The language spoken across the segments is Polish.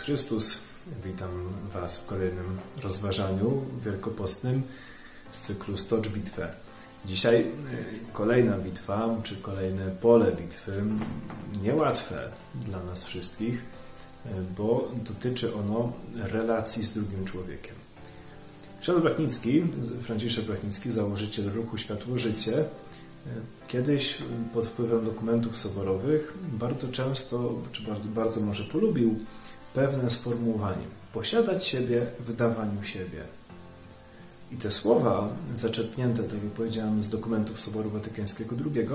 Chrystus. Witam Was w kolejnym rozważaniu wielkopostnym z cyklu Stocz Bitwę. Dzisiaj y, kolejna bitwa, czy kolejne pole bitwy, niełatwe dla nas wszystkich, y, bo dotyczy ono relacji z drugim człowiekiem. Ksiądz Brachnicki, Franciszek Brachnicki, założyciel ruchu Światło Życie, kiedyś pod wpływem dokumentów soborowych bardzo często, czy bardzo, bardzo może polubił pewne sformułowanie. Posiadać siebie w dawaniu siebie. I te słowa, zaczerpnięte, tak jak powiedziałem, z dokumentów Soboru Watykańskiego II,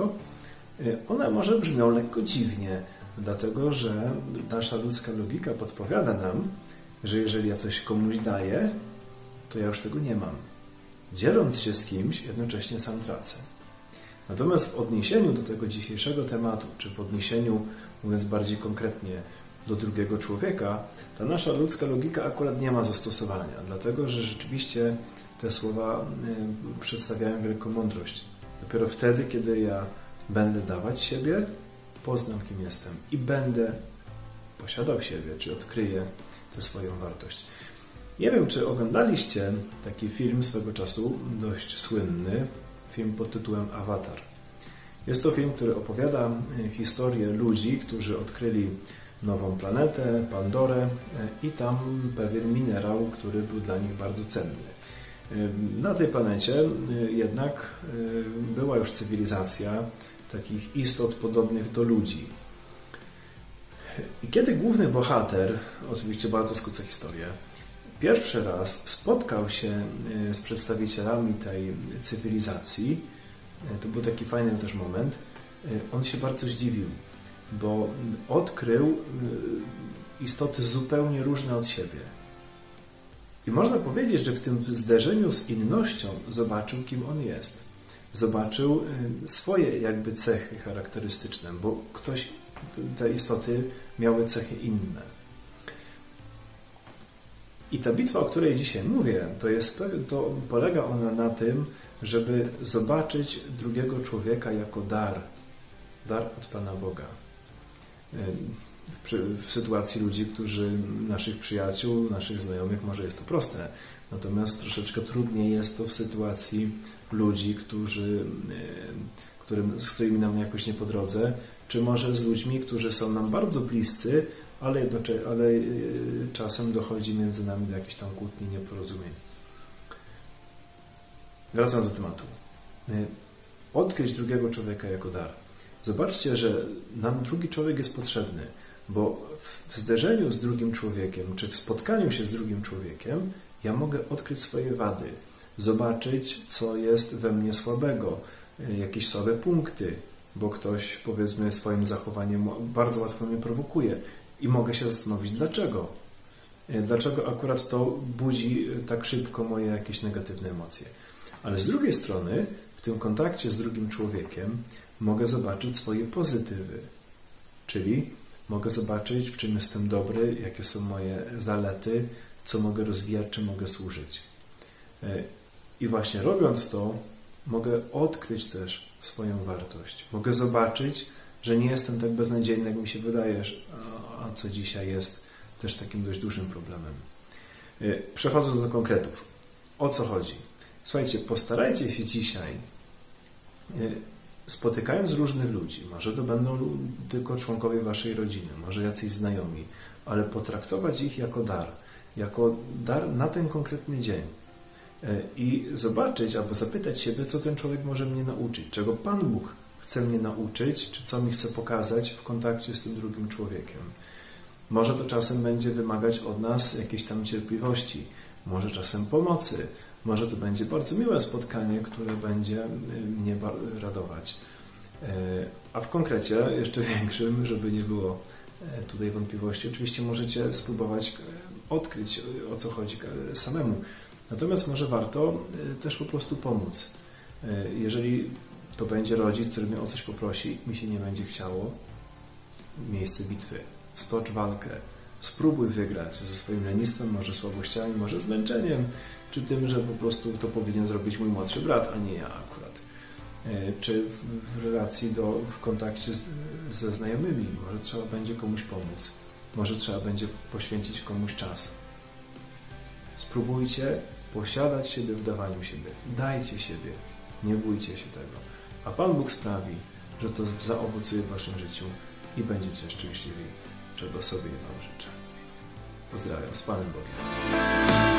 one może brzmią lekko dziwnie, dlatego że nasza ludzka logika podpowiada nam, że jeżeli ja coś komuś daję, to ja już tego nie mam. Dzieląc się z kimś, jednocześnie sam tracę. Natomiast w odniesieniu do tego dzisiejszego tematu, czy w odniesieniu, mówiąc bardziej konkretnie, do drugiego człowieka, ta nasza ludzka logika akurat nie ma zastosowania, dlatego że rzeczywiście te słowa y, przedstawiają wielką mądrość. Dopiero wtedy, kiedy ja będę dawać siebie, poznam, kim jestem i będę posiadał siebie, czy odkryję tę swoją wartość. Nie wiem, czy oglądaliście taki film swego czasu, dość słynny, film pod tytułem Avatar. Jest to film, który opowiada y, historię ludzi, którzy odkryli nową planetę, Pandorę e, i tam pewien minerał, który był dla nich bardzo cenny. E, na tej planecie e, jednak była już cywilizacja takich istot podobnych do ludzi. I kiedy główny bohater, oczywiście bardzo skrócę historię, pierwszy raz spotkał się z przedstawicielami tej cywilizacji, to był taki fajny też moment, on się bardzo zdziwił, bo odkrył istoty zupełnie różne od siebie. I można powiedzieć, że w tym zderzeniu z innością zobaczył, kim on jest. Zobaczył swoje jakby cechy charakterystyczne, bo ktoś, te istoty miały cechy inne. I ta bitwa, o której dzisiaj mówię, to, jest, to polega ona na tym, żeby zobaczyć drugiego człowieka jako dar, dar od Pana Boga w, w, sytuacji ludzi, którzy, naszych przyjaciół, naszych znajomych, może jest to proste. Natomiast troszeczkę trudniej jest to w sytuacji ludzi, którzy, którym, z którymi nam jakoś nie po drodze, czy może z ludźmi, którzy są nam bardzo bliscy, ale, jednocześnie, ale e, czasem dochodzi między nami do jakichś tam kłótni, nieporozumień. Wracając do tematu. E, odkryć drugiego człowieka jako dar. Zobaczcie, że nam drugi człowiek jest potrzebny, bo w zderzeniu z drugim człowiekiem, czy w spotkaniu się z drugim człowiekiem, ja mogę odkryć swoje wady, zobaczyć, co jest we mnie słabego, e, jakieś słabe punkty, bo ktoś, powiedzmy, swoim zachowaniem bardzo łatwo mnie prowokuje i mogę się zastanowić, dlaczego. E, dlaczego akurat to budzi e, tak szybko moje jakieś negatywne emocje. Ale z drugiej strony, w tym kontakcie z drugim człowiekiem, mogę zobaczyć swoje pozytywy. Czyli mogę zobaczyć, w czym jestem dobry, jakie są moje zalety, co mogę rozwijać, czy mogę służyć. E, I właśnie robiąc to, mogę odkryć też swoją wartość. Mogę zobaczyć, że nie jestem tak beznadziejny, jak mi się wydaje, a co dzisiaj jest też takim dość dużym problemem. E, przechodząc do konkretów. O co chodzi? Słuchajcie, postarajcie się dzisiaj e, spotykając różnych ludzi, może to będą tylko członkowie waszej rodziny, może jacyś znajomi, ale potraktować ich jako dar, jako dar na ten konkretny dzień e, i zobaczyć albo zapytać siebie, co ten człowiek może mnie nauczyć, czego Pan Bóg chce mnie nauczyć, czy co mi chce pokazać w kontakcie z tym drugim człowiekiem. Może to czasem będzie wymagać od nas jakiejś tam cierpliwości, może czasem pomocy, może to będzie bardzo miłe spotkanie, które będzie y, mnie radować. E, a w konkrecie, jeszcze większym, żeby nie było e, tutaj wątpliwości, oczywiście możecie spróbować e, odkryć, o co chodzi samemu. Natomiast może warto też po prostu pomóc. Jeżeli to będzie rodzic, który mnie o coś poprosi, mi się nie będzie chciało, miejsce bitwy, stocz walkę, spróbuj wygrać ze swoim lenistwem, może słabościami, może zmęczeniem, czy tym, że po prostu to powinien zrobić mój młodszy brat, a nie ja akurat. E, czy w relacji do, w kontakcie ze znajomymi, może trzeba będzie komuś pomóc. Może trzeba będzie poświęcić komuś czas. Spróbujcie posiadać siebie w dawaniu siebie. Dajcie siebie. Nie bójcie się tego. A Pan Bóg sprawi, że to zaowocuje w Waszym życiu i będziecie szczęśliwi, czego sobie Wam życzę. Pozdrawiam z Panem Bogiem.